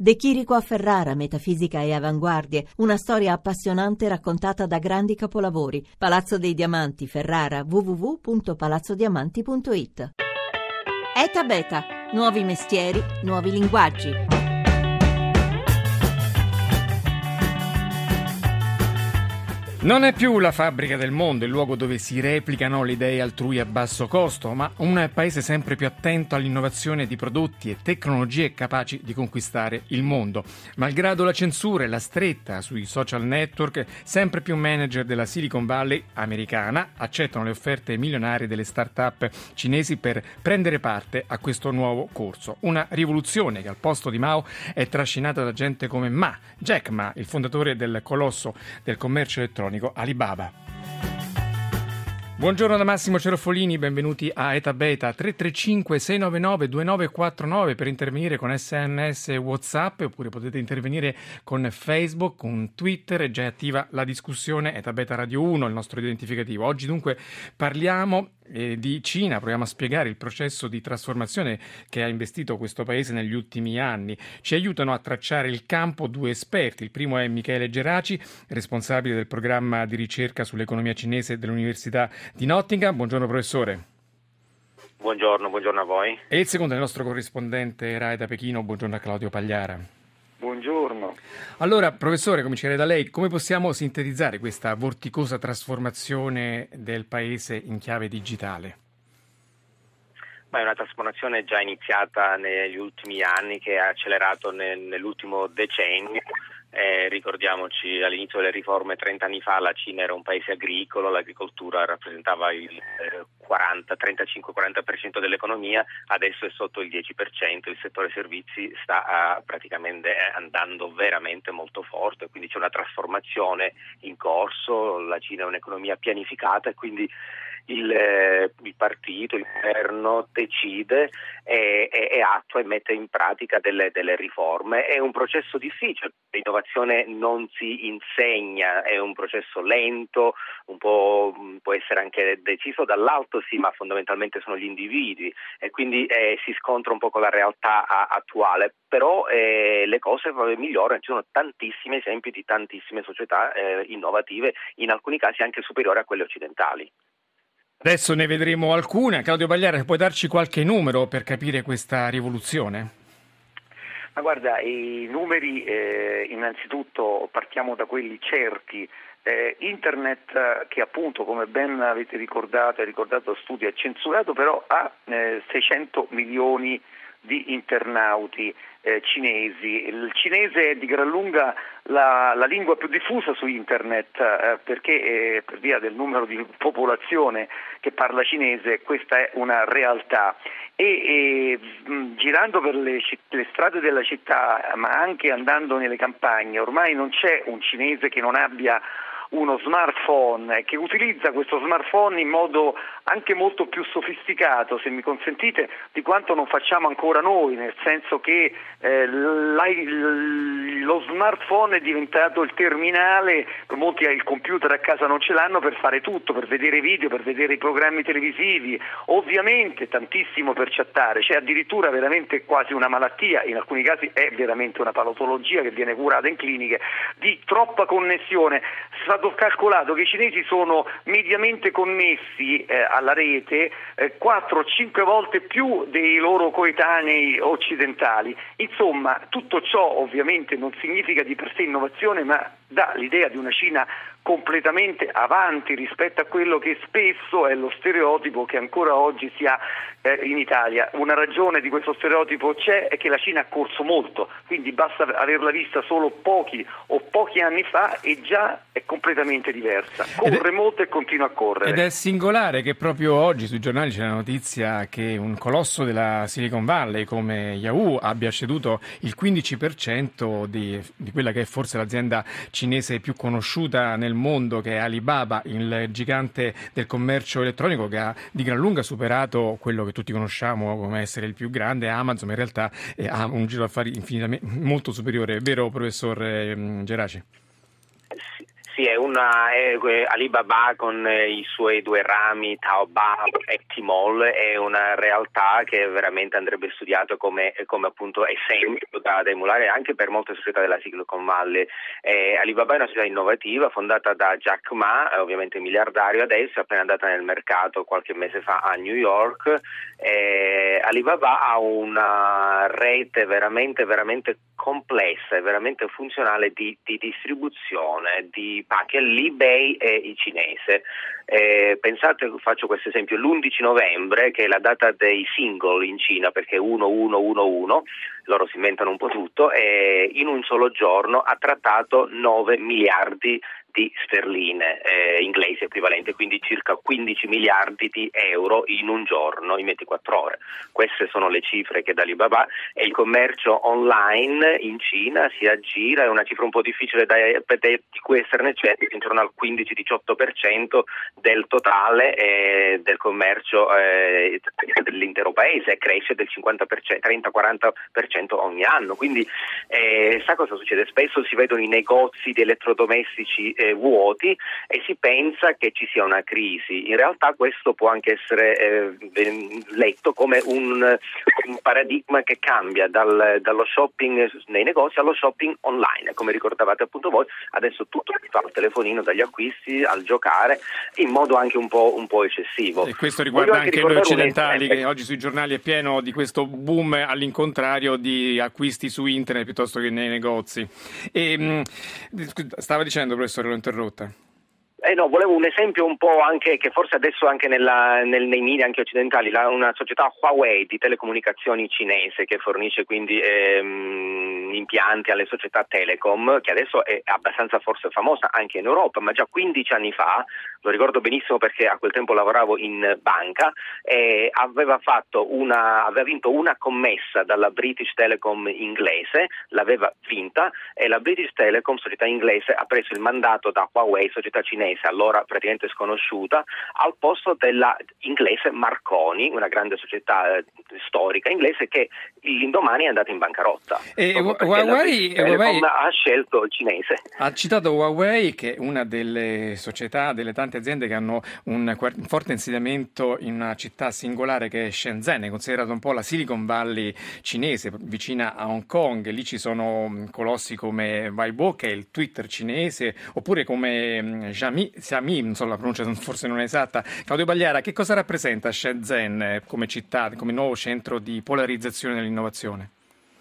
De Chirico a Ferrara, metafisica e avanguardie, una storia appassionante raccontata da grandi capolavori. Palazzo dei Diamanti, Ferrara, www.palazzodiamanti.it. Eta Beta, nuovi mestieri, nuovi linguaggi. Non è più la fabbrica del mondo, il luogo dove si replicano le idee altrui a basso costo, ma un paese sempre più attento all'innovazione di prodotti e tecnologie capaci di conquistare il mondo. Malgrado la censura e la stretta sui social network, sempre più manager della Silicon Valley americana accettano le offerte milionarie delle start-up cinesi per prendere parte a questo nuovo corso. Una rivoluzione che al posto di Mao è trascinata da gente come Ma, Jack Ma, il fondatore del colosso del commercio elettronico elettronico Alibaba. Buongiorno da Massimo Cerofolini, benvenuti a Eta Beta 335 699 2949 per intervenire con sms e whatsapp oppure potete intervenire con Facebook, con Twitter, è già attiva la discussione Eta Beta Radio 1, il nostro identificativo. Oggi dunque parliamo eh, di Cina, proviamo a spiegare il processo di trasformazione che ha investito questo paese negli ultimi anni. Ci aiutano a tracciare il campo due esperti. Il primo è Michele Geraci, responsabile del programma di ricerca sull'economia cinese dell'Università di Nottingham. Buongiorno professore. Buongiorno, buongiorno a voi. E il secondo è il nostro corrispondente Rai da Pechino. Buongiorno a Claudio Pagliara. Buongiorno. Allora, professore, comincerei da lei. Come possiamo sintetizzare questa vorticosa trasformazione del paese in chiave digitale? Beh, è una trasformazione già iniziata negli ultimi anni che ha accelerato nel, nell'ultimo decennio eh, ricordiamoci all'inizio delle riforme 30 anni fa la Cina era un paese agricolo, l'agricoltura rappresentava il eh, 40, 35-40% dell'economia, adesso è sotto il 10%, il settore servizi sta uh, praticamente eh, andando veramente molto forte, quindi c'è una trasformazione in corso, la Cina è un'economia pianificata e quindi il, eh, il, partito, il governo decide e, e, e, attua e mette in pratica delle, delle, riforme. È un processo difficile, l'innovazione non si insegna, è un processo lento, un po' può essere anche deciso dall'alto, sì, ma fondamentalmente sono gli individui e quindi eh, si scontra un po' con la realtà a, attuale, però eh, le cose migliorano, ci sono tantissimi esempi di tantissime società eh, innovative, in alcuni casi anche superiori a quelle occidentali. Adesso ne vedremo alcune. Claudio Bagliara, puoi darci qualche numero per capire questa rivoluzione? Ma guarda, i numeri eh, innanzitutto partiamo da quelli certi. Eh, internet che appunto come ben avete ricordato e ricordato lo studio è censurato però ha eh, 600 milioni di internauti eh, cinesi. Il cinese è di gran lunga la, la lingua più diffusa su internet eh, perché eh, per via del numero di popolazione che parla cinese questa è una realtà e, e mh, girando per le, le, strade della città ma anche andando nelle campagne ormai non c'è un cinese che non abbia uno smartphone che utilizza questo smartphone in modo anche molto più sofisticato, se mi consentite, di quanto non facciamo ancora noi, nel senso che eh, lo smartphone è diventato il terminale, molti il computer a casa non ce l'hanno per fare tutto, per vedere video, per vedere i programmi televisivi, ovviamente tantissimo per chattare, c'è addirittura veramente quasi una malattia, in alcuni casi è veramente una patologia che viene curata in cliniche, di troppa connessione. Stato calcolato che i cinesi sono mediamente connessi eh, alla rete eh, 4-5 volte più dei loro coetanei occidentali. Insomma, tutto ciò ovviamente non significa di per sé innovazione, ma dà l'idea di una Cina completamente avanti rispetto a quello che spesso è lo stereotipo che ancora oggi si ha eh, in Italia. Una ragione di questo stereotipo c'è è che la Cina ha corso molto, quindi basta averla vista solo pochi o pochi anni fa e già è completamente diversa. Corre è, molto e continua a correre. Ed è singolare che proprio oggi sui giornali c'è la notizia che un colosso della Silicon Valley come Yahoo abbia ceduto il 15% di, di quella che è forse l'azienda cinese più conosciuta nel mondo che è Alibaba, il gigante del commercio elettronico che ha di gran lunga superato quello che tutti conosciamo come essere il più grande, Amazon, in realtà ha un giro d'affari infinitamente molto superiore, vero professor eh, Geraci? È una è, Alibaba con i suoi due rami, Taobao e Tmall, è una realtà che veramente andrebbe studiata come, come appunto esempio da, da, emulare anche per molte società della Silicon Valley. Eh, Alibaba è una società innovativa fondata da Jack Ma, ovviamente miliardario adesso, appena andata nel mercato qualche mese fa a New York. Eh, Alibaba ha una rete veramente, veramente complessa e veramente funzionale di, di distribuzione di pacchi all'eBay e il cinese. Eh, pensate, faccio questo esempio, l'11 novembre, che è la data dei single in Cina, perché 1111, loro si inventano un po' tutto, in un solo giorno ha trattato 9 miliardi di sterline eh, inglesi equivalente, quindi circa 15 miliardi di euro in un giorno, in 24 ore. Queste sono le cifre che da Alibaba e il commercio online in Cina si aggira, è una cifra un po' difficile da, di cui esserne certi, intorno al 15-18% del totale eh, del commercio eh, dell'intero paese cresce del 50%, 30-40% ogni anno. Quindi eh, sa cosa succede? Spesso si vedono i negozi di elettrodomestici eh, vuoti e si pensa che ci sia una crisi. In realtà questo può anche essere eh, letto come un, un, paradigma che cambia dal, dallo shopping nei negozi allo shopping online. Come ricordavate appunto voi, adesso tutto si fa al telefonino, dagli acquisti al giocare, in modo anche un po', un po eccessivo. E questo riguarda anche, anche noi occidentali, che oggi sui giornali è pieno di questo boom all'incontrario di acquisti su internet piuttosto che nei negozi. E, mh, stava dicendo, professore, interrotta. Eh no, volevo un esempio un po' anche che forse adesso anche nella, nel, nei media anche occidentali, la, una società Huawei di telecomunicazioni cinese che fornisce quindi ehm, impianti alle società telecom, che adesso è abbastanza forse famosa anche in Europa, ma già 15 anni fa, lo ricordo benissimo perché a quel tempo lavoravo in banca, eh, aveva, una, aveva vinto una commessa dalla British Telecom inglese, l'aveva vinta e la British Telecom, società inglese, ha preso il mandato da Huawei, società cinese cinese, allora praticamente sconosciuta, al posto della inglese Marconi, una grande società eh, storica inglese che l'indomani è andata in bancarotta. E Huawei, Huawei ha scelto il cinese. Ha citato Huawei che è una delle società, delle tante aziende che hanno un forte insediamento in una città singolare che è Shenzhen, è considerata un po' la Silicon Valley cinese, vicina a Hong Kong. Lì ci sono colossi come Weibo, che è il Twitter cinese, oppure come Xiaomi Xiami non so la pronuncia forse non è esatta. Claudio Bagliara, che cosa rappresenta Shenzhen eh, come città, come nuovo centro di polarizzazione dell'innovazione?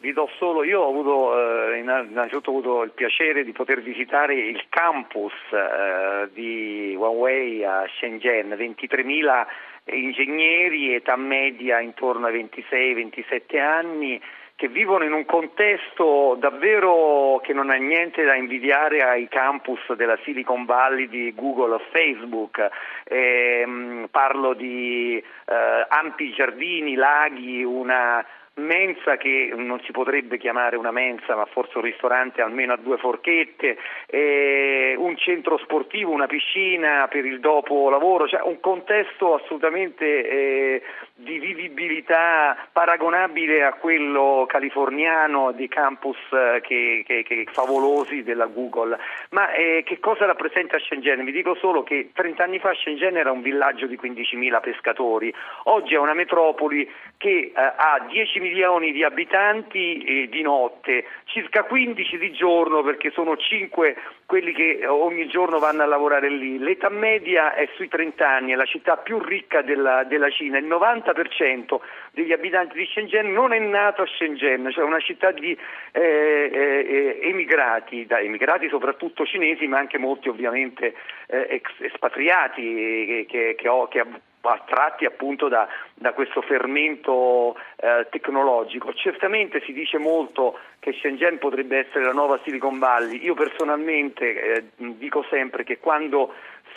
Vi do solo, io ho avuto, eh, innanzitutto ho avuto il piacere di poter visitare il campus eh, di Huawei a Shenzhen, 23.000 ingegneri, età media intorno ai 26-27 anni, che vivono in un contesto davvero che non ha niente da invidiare ai campus della Silicon Valley di Google o Facebook. Eh, parlo di eh, ampi giardini, laghi, una mensa che non si potrebbe chiamare una mensa ma forse un ristorante almeno a due forchette, eh, un centro sportivo, una piscina per il dopo lavoro, cioè un contesto assolutamente eh, di vivibilità paragonabile a quello californiano di campus eh, che, che, che favolosi della Google. Ma eh, che cosa rappresenta Shenzhen? Vi dico solo che 30 anni fa Shenzhen era un villaggio di 15.000 pescatori, oggi è una metropoli che eh, ha 10 milioni di abitanti eh, di notte, circa 15 di giorno perché sono 5 quelli che ogni giorno vanno a lavorare lì. L'età media è sui 30 anni, è la città più ricca della, della Cina, il 90% degli abitanti di Shenzhen non è nato a Shenzhen, cioè una città di eh, eh, emigrati, da emigrati soprattutto cinesi ma anche molti ovviamente eh, espatriati che, che, che, ho, che attratti appunto da, da questo fermento eh, tecnologico. Certamente si dice molto che Shenzhen potrebbe essere la nuova Silicon Valley. Io personalmente eh, dico sempre che quando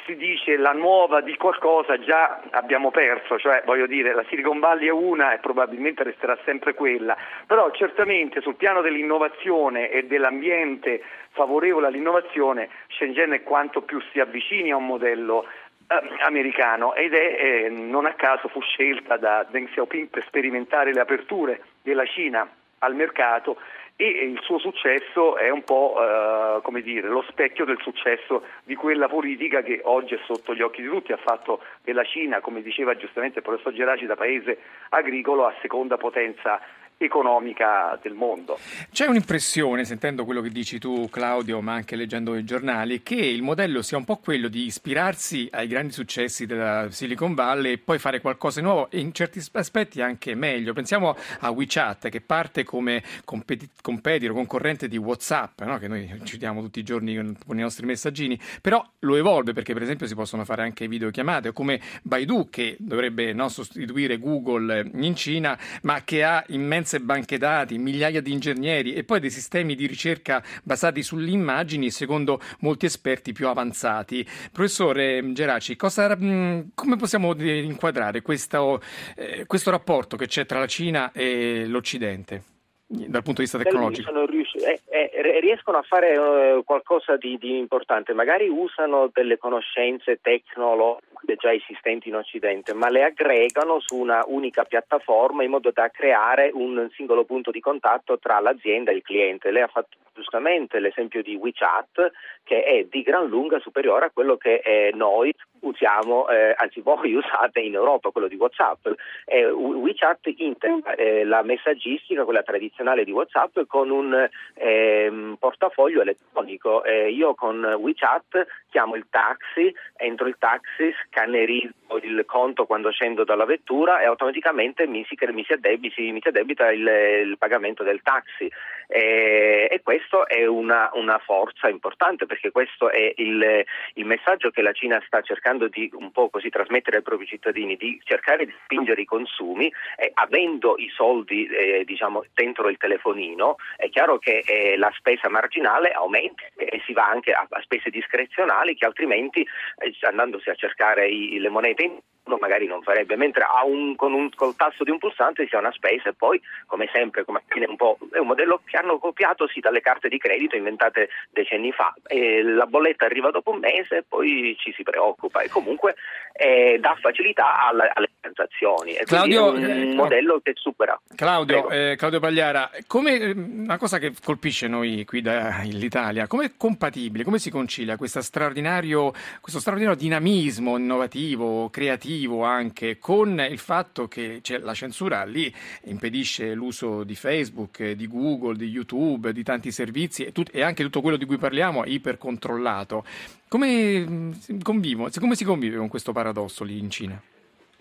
si dice la nuova di qualcosa già abbiamo perso, cioè voglio dire la Silicon Valley è una e probabilmente resterà sempre quella, però certamente sul piano dell'innovazione e dell'ambiente favorevole all'innovazione Shenzhen è quanto più si avvicini a un modello eh, americano. Ed è, eh, non a caso fu scelta da Deng Xiaoping per sperimentare le aperture della Cina al mercato e il suo successo è un po' eh, dire, lo specchio del successo di quella politica che oggi è sotto gli occhi di tutti, ha fatto della Cina, come diceva giustamente il professor Geraci, da paese agricolo a seconda potenza economica del mondo. C'è un'impressione, sentendo quello che dici tu Claudio, ma anche leggendo i giornali, che il modello sia un po' quello di ispirarsi ai grandi successi della Silicon Valley e poi fare qualcosa di nuovo e in certi aspetti anche meglio. Pensiamo a WeChat che parte come competitor, concorrente di WhatsApp, no? che noi citiamo tutti i giorni con i nostri messaggini, però lo evolve perché per esempio si possono fare anche videochiamate, o come Baidu che dovrebbe no, sostituire Google in Cina, ma che ha immense immense banche dati, migliaia di ingegneri e poi dei sistemi di ricerca basati sulle immagini, secondo molti esperti più avanzati. Professore Geraci, cosa, mm, come possiamo inquadrare questo, eh, questo rapporto che c'è tra la Cina e l'Occidente? Dal punto di vista tecnologico? Eh, eh, riescono a fare eh, qualcosa di, di, importante, magari usano delle conoscenze tecnologiche già esistenti in Occidente, ma le aggregano su una unica piattaforma in modo da creare un singolo punto di contatto tra l'azienda e il cliente. Lei ha fatto giustamente l'esempio di WeChat che è di gran lunga superiore a quello che eh, noi usiamo, eh, anzi voi usate in Europa, quello di WhatsApp. Eh, WeChat integra eh, la messaggistica, quella tradizionale di WhatsApp, con un ehm, portafoglio elettronico. Eh, io con WeChat chiamo il taxi, entro il taxi, scannerizzo il conto quando scendo dalla vettura e automaticamente mi si, mi si, addebita, mi si addebita il, il, pagamento del taxi. Eh, e questo è una, una, forza importante perché questo è il, il messaggio che la Cina sta cercando cercando di un po' così trasmettere ai propri cittadini, di cercare di spingere i consumi, eh, avendo i soldi eh, diciamo, dentro il telefonino, è chiaro che eh, la spesa marginale aumenta e si va anche a, a spese discrezionali che altrimenti eh, andandosi a cercare i, le monete in uno magari non farebbe, mentre un, con un, col tasso di un pulsante si ha una spesa e poi, come sempre, come un, è un modello che hanno copiato sì, dalle carte di credito inventate decenni fa. E la bolletta arriva dopo un mese e poi ci si preoccupa e comunque eh, dà facilità alla, alle transazioni. E Claudio, è un eh, modello che supera. Claudio, eh, Claudio Pagliara, come, eh, una cosa che colpisce noi qui dall'Italia, come è compatibile, come si concilia questo straordinario, questo straordinario dinamismo innovativo, creativo? anche con il fatto che la censura lì impedisce l'uso di Facebook, di Google, di YouTube, di tanti servizi e, tut- e anche tutto quello di cui parliamo è ipercontrollato. Come, convivo, come si convive con questo paradosso lì in Cina?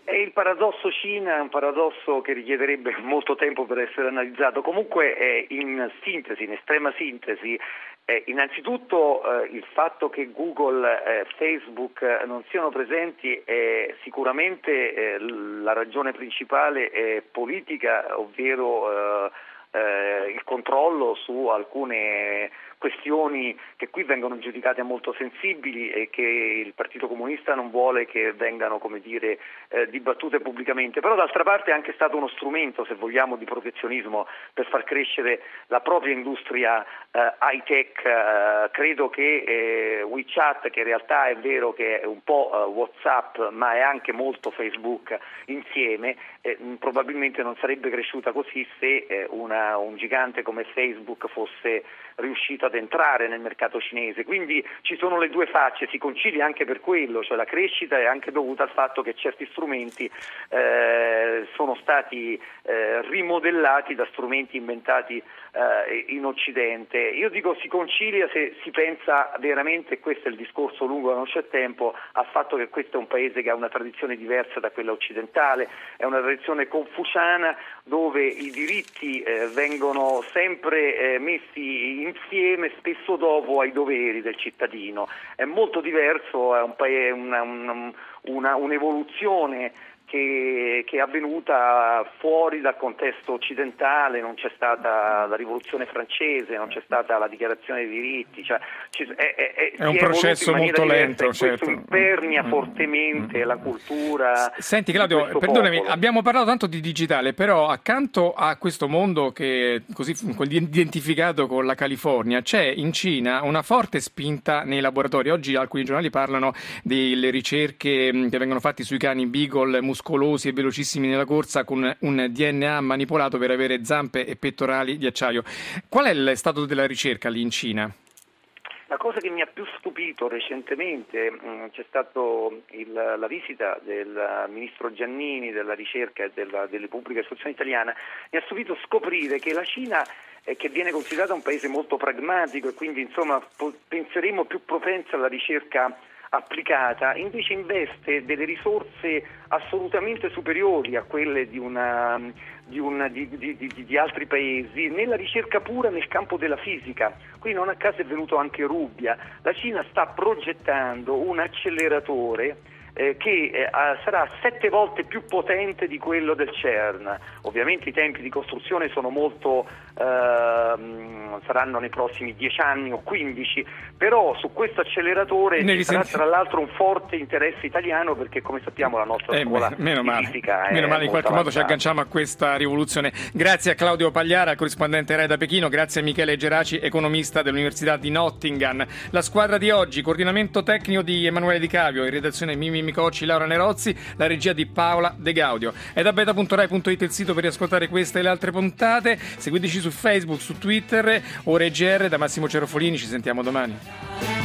E il paradosso Cina è un paradosso che richiederebbe molto tempo per essere analizzato. Comunque, eh, in sintesi, in estrema sintesi, eh, innanzitutto eh, il fatto che Google e eh, Facebook eh, non siano presenti è sicuramente eh, la ragione principale politica, ovvero il controllo su alcune questioni che qui vengono giudicate molto sensibili e che il Partito Comunista non vuole che vengano dire, eh, dibattute pubblicamente, però d'altra parte è anche stato uno strumento, se vogliamo, di protezionismo per far crescere la propria industria eh, high tech. Eh, credo che eh, WeChat, che in realtà è vero che è un po' eh, WhatsApp, ma è anche molto Facebook insieme, eh, probabilmente non sarebbe cresciuta così se una, un gigante come Facebook fosse riuscito ad entrare nel mercato cinese. Quindi ci sono le due facce, si concilia anche per quello, cioè la crescita è anche dovuta al fatto che certi strumenti eh, sono stati eh, rimodellati da strumenti inventati eh, in Occidente. Io dico si concilia se si pensa veramente, questo è il discorso lungo, non c'è tempo, al fatto che questo è un paese che ha una tradizione diversa da quella occidentale, è una tradizione confuciana dove i diritti eh, vengono sempre eh, messi insieme, spesso dopo ai doveri del cittadino. È molto diverso, è un paese, una, una, una, un'evoluzione che, che, è avvenuta fuori dal contesto occidentale, non c'è stata la rivoluzione francese, non c'è stata la dichiarazione dei diritti, cioè, è, è, è un processo molto lento. Diversa, certo. Questo impernia mm. fortemente mm. la cultura. Senti Claudio, perdonami, popolo. abbiamo parlato tanto di digitale, però accanto a questo mondo che è così identificato con la California, c'è in Cina una forte spinta nei laboratori. Oggi alcuni giornali parlano delle ricerche che, che vengono fatti sui cani beagle muscolosi e velocissimi nella corsa con un DNA manipolato per avere zampe e pettorali di acciaio. Qual è il stato della ricerca lì in Cina? La cosa che mi ha più stupito recentemente mh, mm, c'è stata la visita del ministro Giannini della ricerca e della, delle pubbliche istruzioni italiana, mi ha stupito scoprire che la Cina eh, che viene considerata un paese molto pragmatico e quindi insomma penseremo più propensa alla ricerca applicata, invece investe delle risorse assolutamente superiori a quelle di, una, di, una, di, di, altri paesi nella ricerca pura nel campo della fisica. Qui non a caso è venuto anche Rubbia. La Cina sta progettando un acceleratore eh, che eh, sarà sette volte più potente di quello del CERN. Ovviamente i tempi di costruzione sono molto, ehm, saranno nei prossimi dieci anni o quindici, però su questo acceleratore ci sarà tra l'altro un forte interesse italiano perché come sappiamo la nostra eh, scuola meno male, fisica è Meno male, in qualche avanzata. modo ci agganciamo a questa rivoluzione. Grazie a Claudio Pagliara, corrispondente RAI da Pechino, grazie a Michele Geraci, economista dell'Università di Nottingham. La squadra di oggi, coordinamento tecnico di Emanuele Di Cavio, in redazione Mimi Micocci, Laura Nerozzi, la regia di Paola De Gaudio. È da beta.rai.it il sito per riascoltare queste e le altre puntate. Seguiteci su Facebook, su Twitter, ore GR da Massimo Cerofolini. Ci sentiamo domani.